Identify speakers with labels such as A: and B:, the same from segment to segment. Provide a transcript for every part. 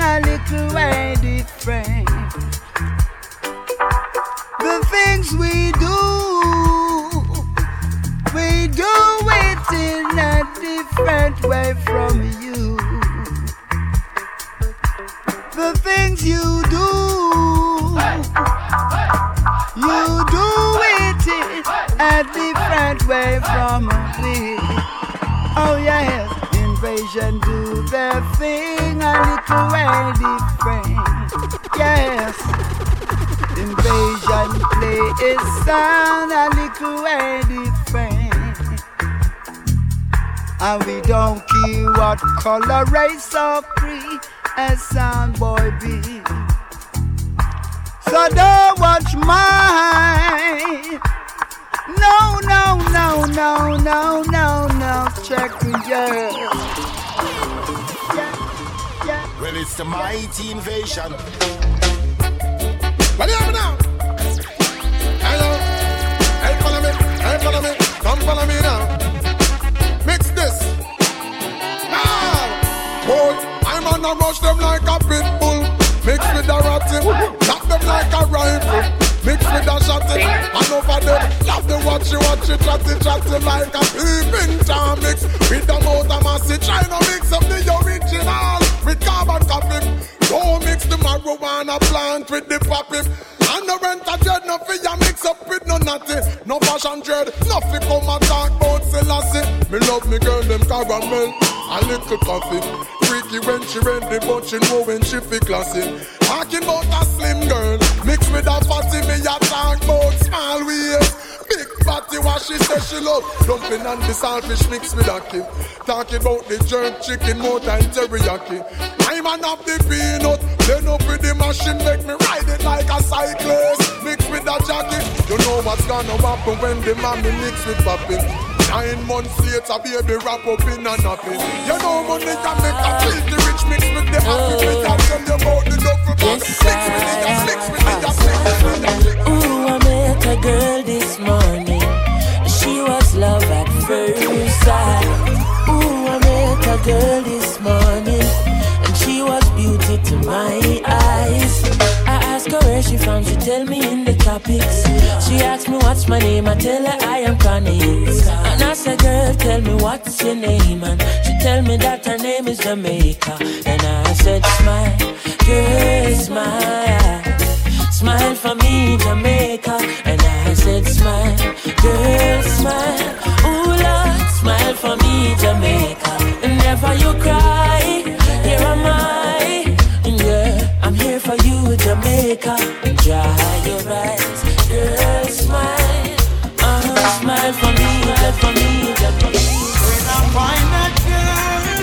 A: a little way different. The things we do, we do it in a different way from you. The things you do, you do it in a different way from me. Oh yes, invasion do their thing a little way different. Yes, invasion play its sound a little way different. And we don't care what color, race or creed a sound boy be. So don't watch mine. No, no, no, no, no, no, no. Check me, yeah.
B: Yeah, yeah. Well, it's the mighty invasion.
C: What do you have now? Hello. Hey, follow me. Hey, follow me. Come follow me now. Mix this. Now. Boy, I'm on a rush them like a pit bull. Mix with a ratty. Knock them like a rifle. Mix with a shotty, and over them Love the watch you watch you chatty chatty like a peeping tom mix. With the motor massy try to mix up the original. With carbon copy Don't mix the marijuana plant with the poppy and no rent a dread, no fear mix up with no natty No fashion dread, no fi come and talk about Selassie. Me love me girl, them caramel, a little coffee. Freaky when she ready, but she know when she fi classy. Talking about a slim girl, mixed with a fatty Me a talk about small waist fatty what she say she love Dumpling and the saltfish mixed with a kid Talking about the jerk chicken, more than teriyaki I'm an of the peanut Then up with the machine, make me ride it like a cyclist Mixed with a jacket You know what's gonna happen when the mommy mix with popping Nine months later, baby, wrap up in a napping. You know money can make a treat the rich mix with the happy. Me can tell you about the duffel bag. Mix with it, mix with it, mix with it.
D: Ooh, I met a girl this morning. Love at first sight. Ooh, I met a girl this morning, and she was beauty to my eyes. I ask her where she from, she tell me in the tropics. She asked me what's my name, I tell her I am Chronixx. And I said, girl, tell me what's your name, and she tell me that her name is Jamaica. And I said, smile, girl, smile. Smile for me, Jamaica. And said, smile, girl, smile. Ooh, Lord, smile for me, Jamaica. And never you cry, here am I. Yeah, I'm here for you, Jamaica. Dry your eyes, girl, smile. Uh-huh, smile for me, smile for me, Jamaica.
E: When I find that girl,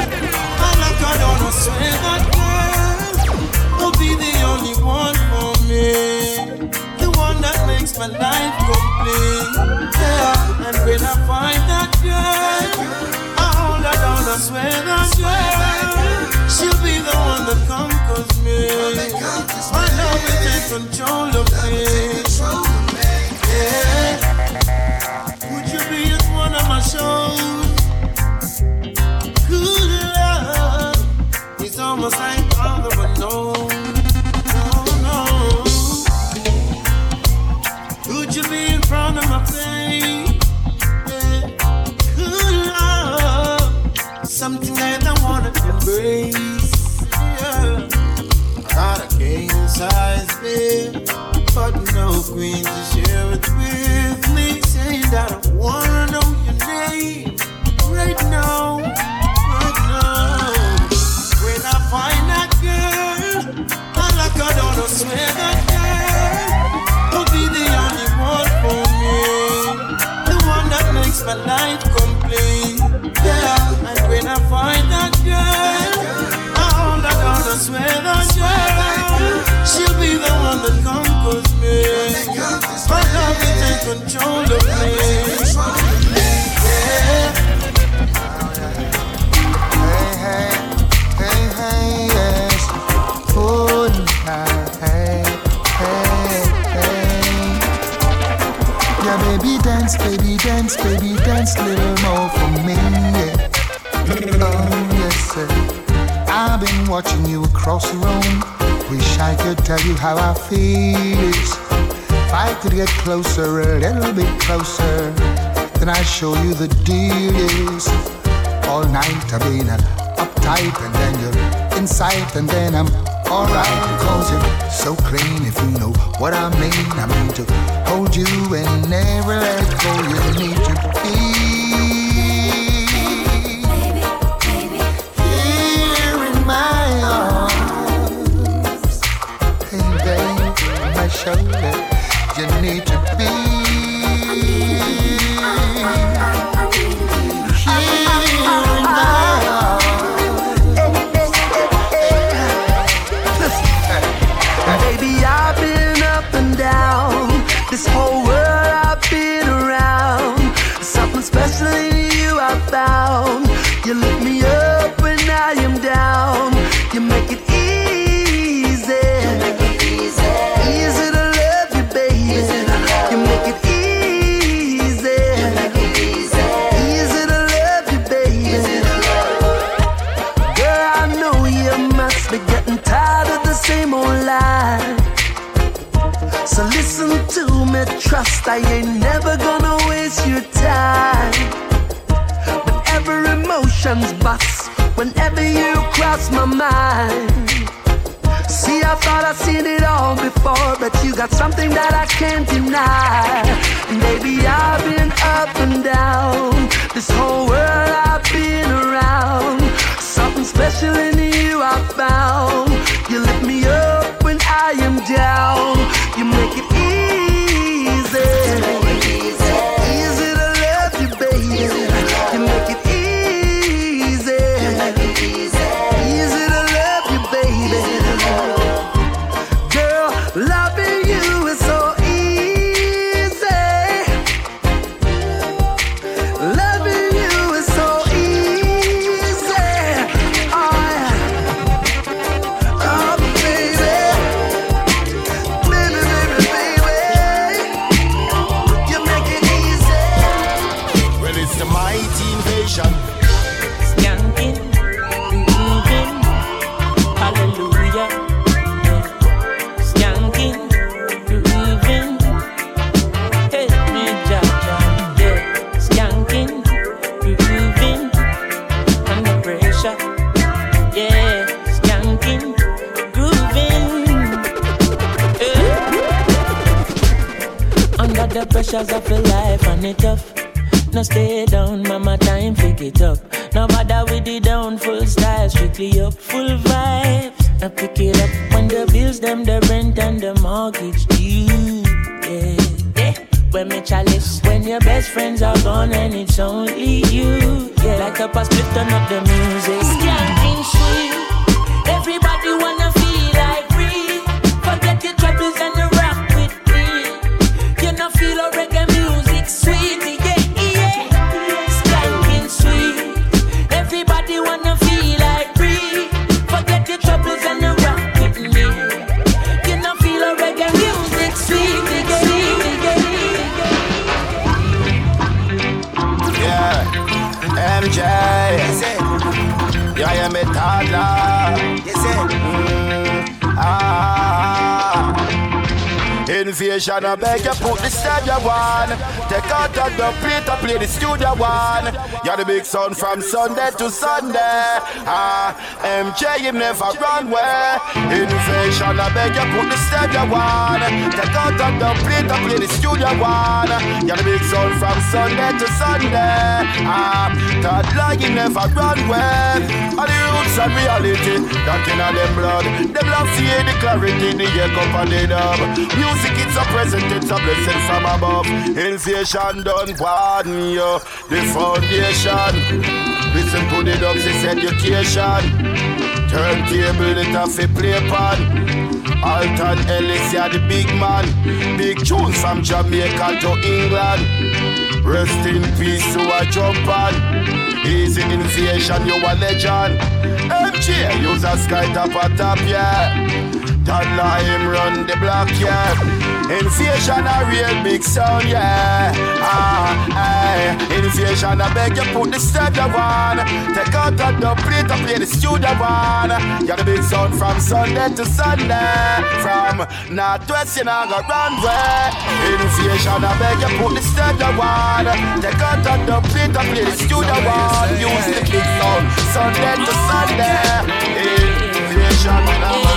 E: I like I don't swear that makes my life complete. Yeah, and when I find that girl, I hold her down, I swear that girl, she'll be the one that conquers me. My love will take control of me. Yeah. Would you be at one of my shows? Control of me. Yeah.
A: Hey, hey, hey, hey, yes. Oh, hey, hey, hey, hey.
F: Baby dance, baby dance, baby dance, little more for me. Yeah. Oh yes, sir. I've been watching you across the room. Wish I could tell you how I feel. If I could get closer, a little bit closer, then I show you the deal is. All night I've been uptight, and then you're inside, and then I'm alright. Cause you're so clean, if you know what I mean. I mean to hold you and never let go. You need to be. You need to
G: emotions bust, whenever you cross my mind. See, I thought I'd seen it all before, but you got something that I can't deny. Baby, I've been up and down. This whole world I've been around. Something special in you I
B: the mighty invasion.
D: I
B: beg you put the studio one. Take out of the plate, I play the studio one. You're the big son from Sunday to Sunday. Ah, MJ, you never run away. Invasion, I beg you put the studio one. Take out of the plate, I play the studio one. You're the big son from Sunday to Sunday. Ah, toddler, you never run away. Roots and reality, that in them blood. Them love see the clarity, the echo and the dub. Music, it's a present, it's a blessing from above. Invasion done pardon you, the foundation. Listen to the dubs, it's education. Turntable, a fi play pan. Alton Ellis, yeah, the big man. Big tunes from Jamaica to England. Rest in peace to a jump on. Easy invasion, you a legend. MJ, use a sky top a top, yeah. Toddler him run the block, yeah. Invasion a real big sound, yeah. Ah, hey. Invasion, I beg you put the studio one. Take out the plate and play the studio one. You're the big sound from Sunday to Sunday. From Northwest, you know, go runway. Invasion, I beg you put the studio one. Take out the plate and play the studio one. Use the big sound Sunday to Sunday. Invasion,
D: Who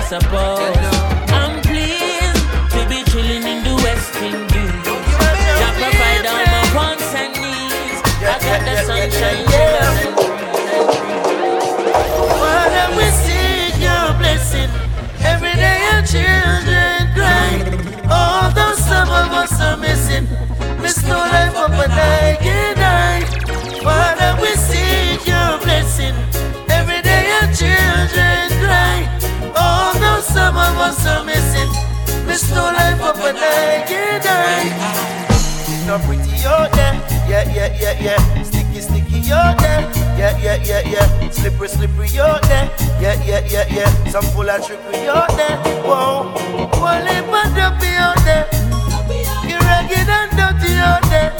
D: I suppose I'm pleased to be chilling in the West Indies. Jah provide all my wants and needs. I got the sunshine,
H: Father, we blessing. Every day your children are missing, miss no life up a dying night. Father, we seek of us missing, miss no life up a dying night. No pretty out there, yeah, yeah, yeah, yeah. Sticky, sticky out there, yeah, yeah, yeah, yeah. Slippery, slippery out there, yeah, yeah, yeah, yeah. Some full of trickery out there, whoa. One lip and dumpy out there. You ragged and dirty out there.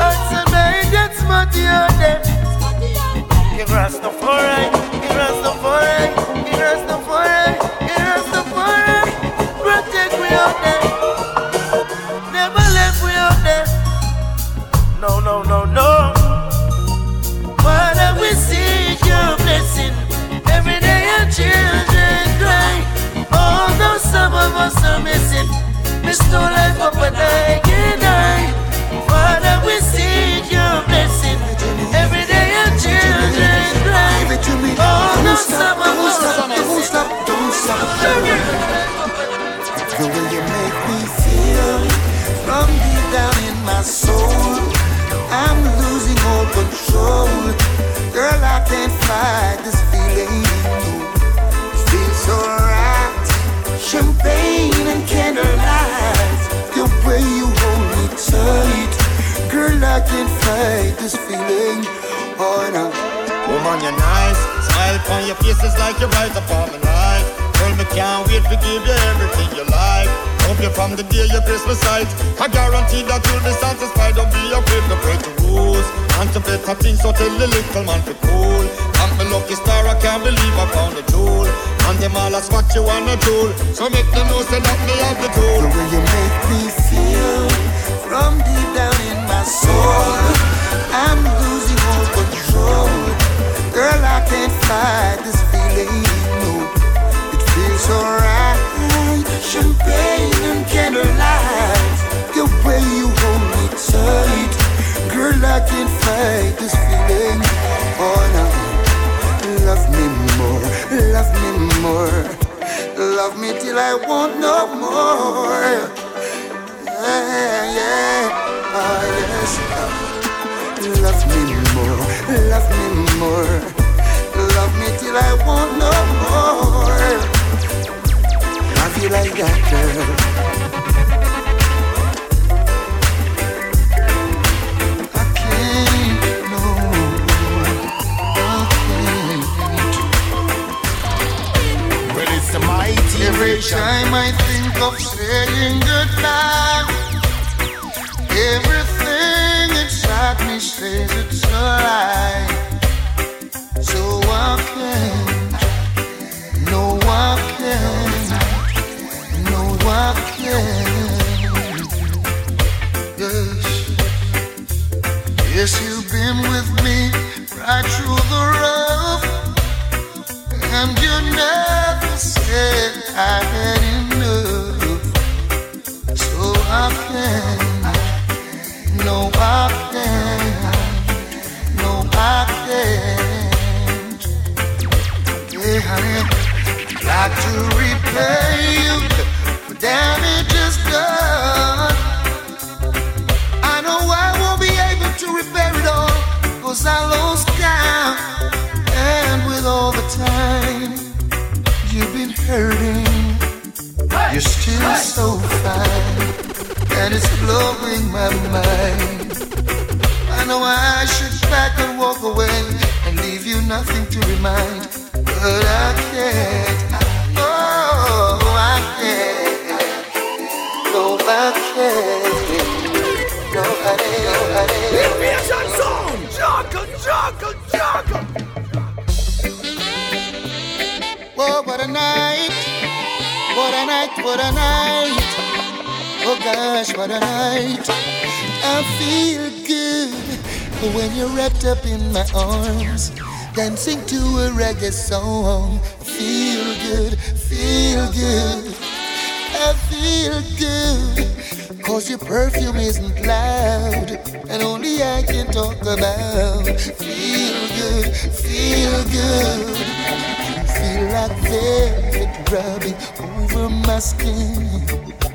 H: And some get smutty out there. You Rastafari, you Rastafari, you Rastafari, you Rastafari. Us are missing, miss no life up a dying night. Father, we seek your blessing. Every day your children cry. Although some of
F: I can't fight this feeling. Oh, no.
I: Woman, you're nice. Smile on your face is like you're right upon my life. Girl, me can't wait to give you everything you like. Hope you from the day your Christmas sight. I guarantee that you'll be satisfied. Don't be afraid to break the rules. And to better things, so tell the little man to cool. I'm my lucky star, I can't believe I found a jewel. And them all ask what you wanna do. So make them know, say that me have the tool.
F: The way you make me feel from deep down in till I want no more. Yeah, yeah, oh yes. Love me more, love me more. Love me till I want no more. I feel like that girl. Every time I think of saying goodbye, everything inside me says it's a lie. So I can't, no, I can't, no, I can't. Yes. Yes, you've been with me right through the rough, and you never got to repay you for damages done. Blowing my mind. I know I should back and walk away and leave you nothing to remind, but I can't. Oh, I can't. No, I can't. No, no, honey.
J: Invasion zone! Jungle, jungle!
F: Whoa, what a night. What a night, what a night. Oh gosh, what a night. I feel good when you're wrapped up in my arms, dancing to a reggae song. Feel good, feel good. I feel good. Cause your perfume isn't loud, and only I can talk about. Feel good, feel good. Feel like velvet rubbing over my skin.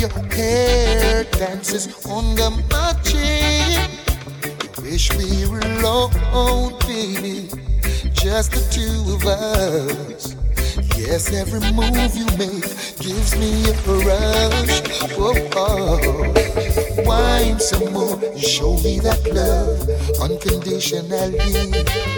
F: Your hair dances under my chin, wish we were alone, baby. Just the two of us. Yes, every move you make gives me a rush. Oh. Wine some more, and show me that love unconditionally.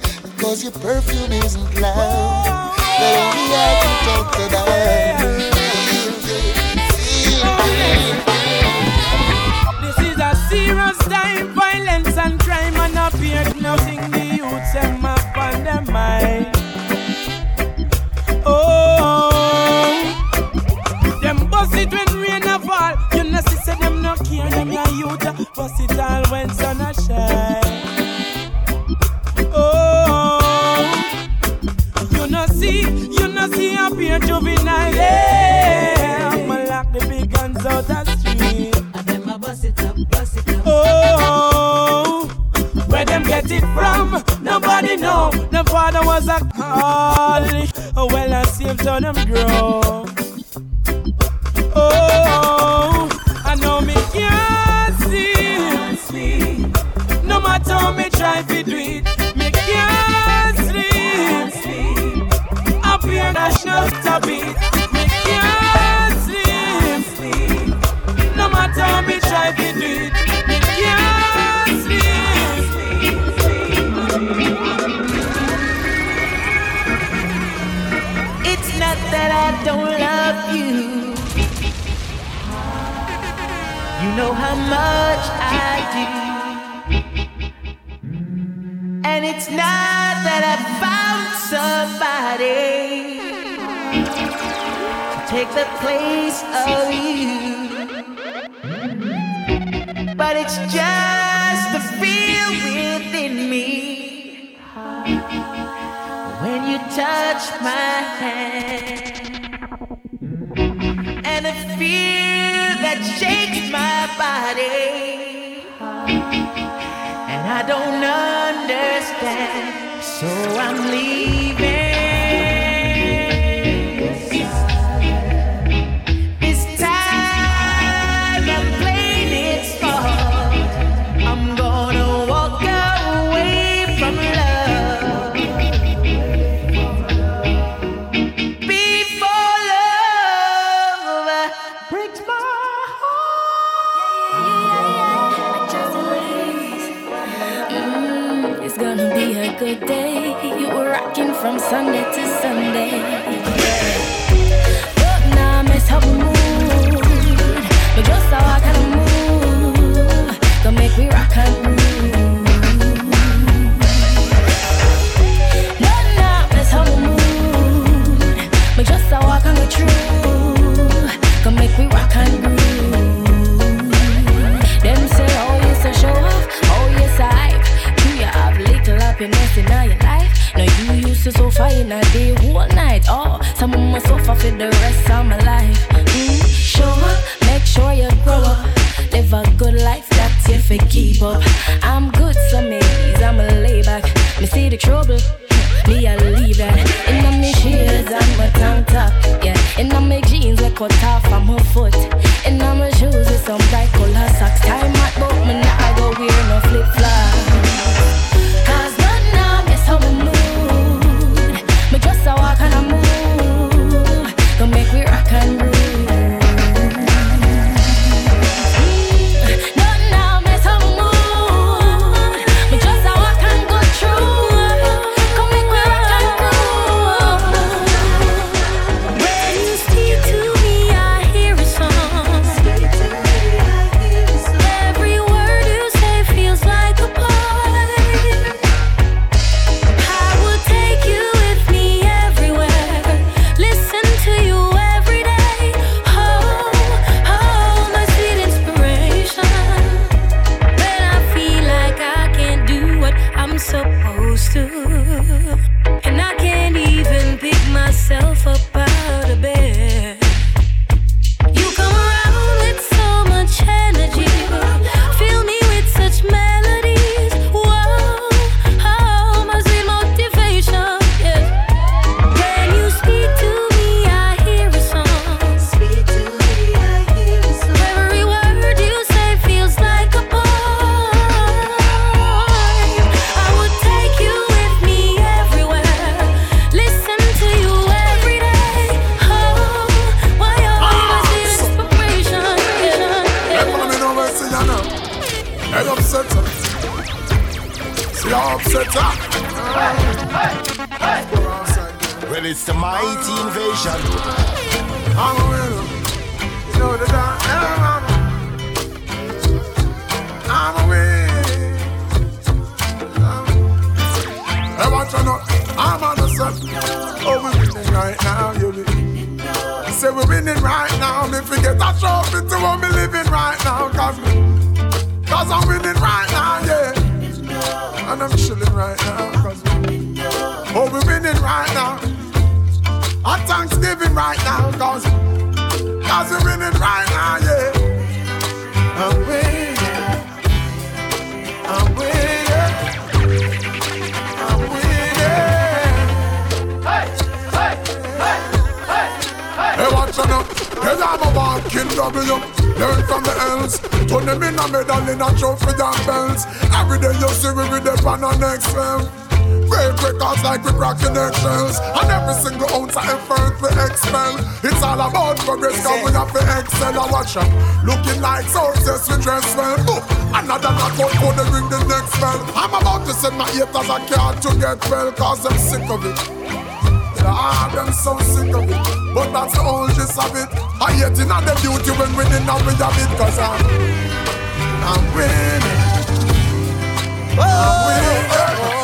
F: cause your perfume isn't loud. But only I can talk about.
K: This is a serious time, Father was a calling. Oh, well, I saved how them grow. Oh, I know me can't see. No matter how me try to do it, me can't sleep. Up here, national stop it. Me can't sleep. No matter how me
L: know how much I do. And it's not that I found somebody to take the place of you. But it's just the feel within me when you touch my hand. And the fear that shakes body. And I don't understand, so I'm leaving.
M: Be a good day. You were rocking from Sunday to Sunday. But now up my mood. But just how I kinda move. Gonna make me rock and move. For the rest of my life. Mm, show up, make sure you grow up. Live a good life, that's if you keep up. I'm good some days, I'm a lay back. Me see the trouble, me I leave that. And my tank top, yeah. In my jeans, I cut off from her foot. In my shoes with some bright color socks.
B: Well, it's the mighty invasion.
C: I'm a winner. You know the down. I'm a winner. Hey, watch out now. I'm on the set. Oh, we're winning right now, you be. Say we're winning right now. Me forget that trophy to what me living right now. Cause, cause I'm winning right now, yeah. And I'm chilling right now. Cause, oh, we're winning right now. At Thanksgiving right now. Cause, cause we're winning right now, yeah. I'm winning. I'm winning. I'm winning. Hey, hey, hey, hey, hey. Hey, watch out now. Hey, I'm a walking W. Learn from the else. Turn them in a medal in a trophy and belts. Every day you see we with them on our next level. Break records like we rocking eggshells And every single ounce of effort we expel. It's all about progress cause we have to excel. I watch out. Looking like success we dress well. Ooh, Another knockout for the ring the next bell. I'm about to send my haters a card to get well Cause I'm sick of it. Ah, them so sick of it. But that's the whole gist of it. I hate in the beauty when winning now we have it Cause I'm I'm winning. I'm winning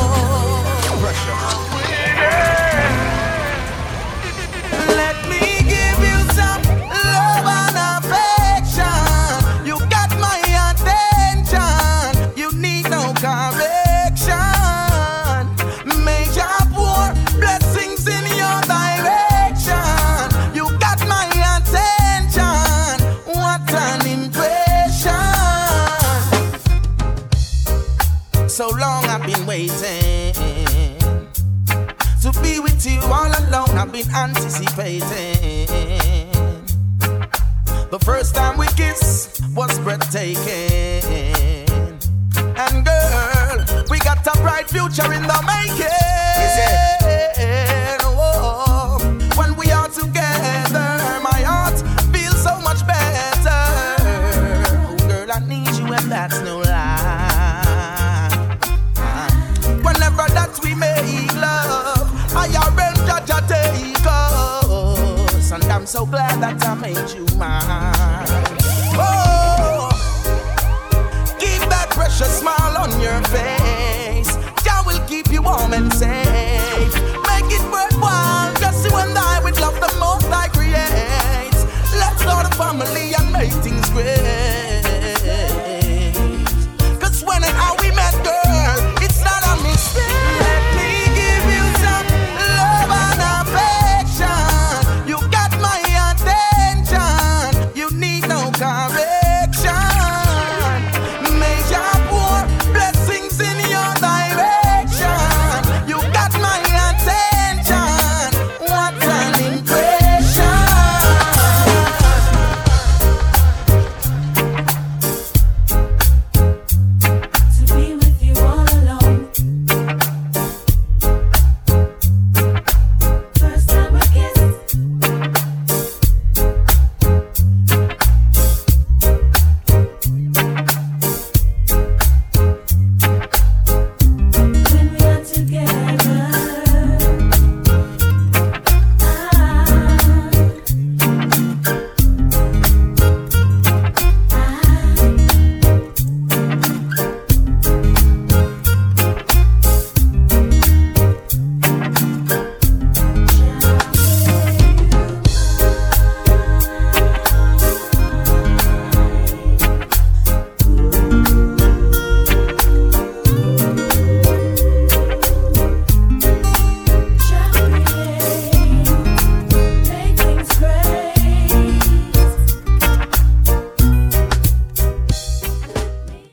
L: your face. God will keep you warm and
E: safe.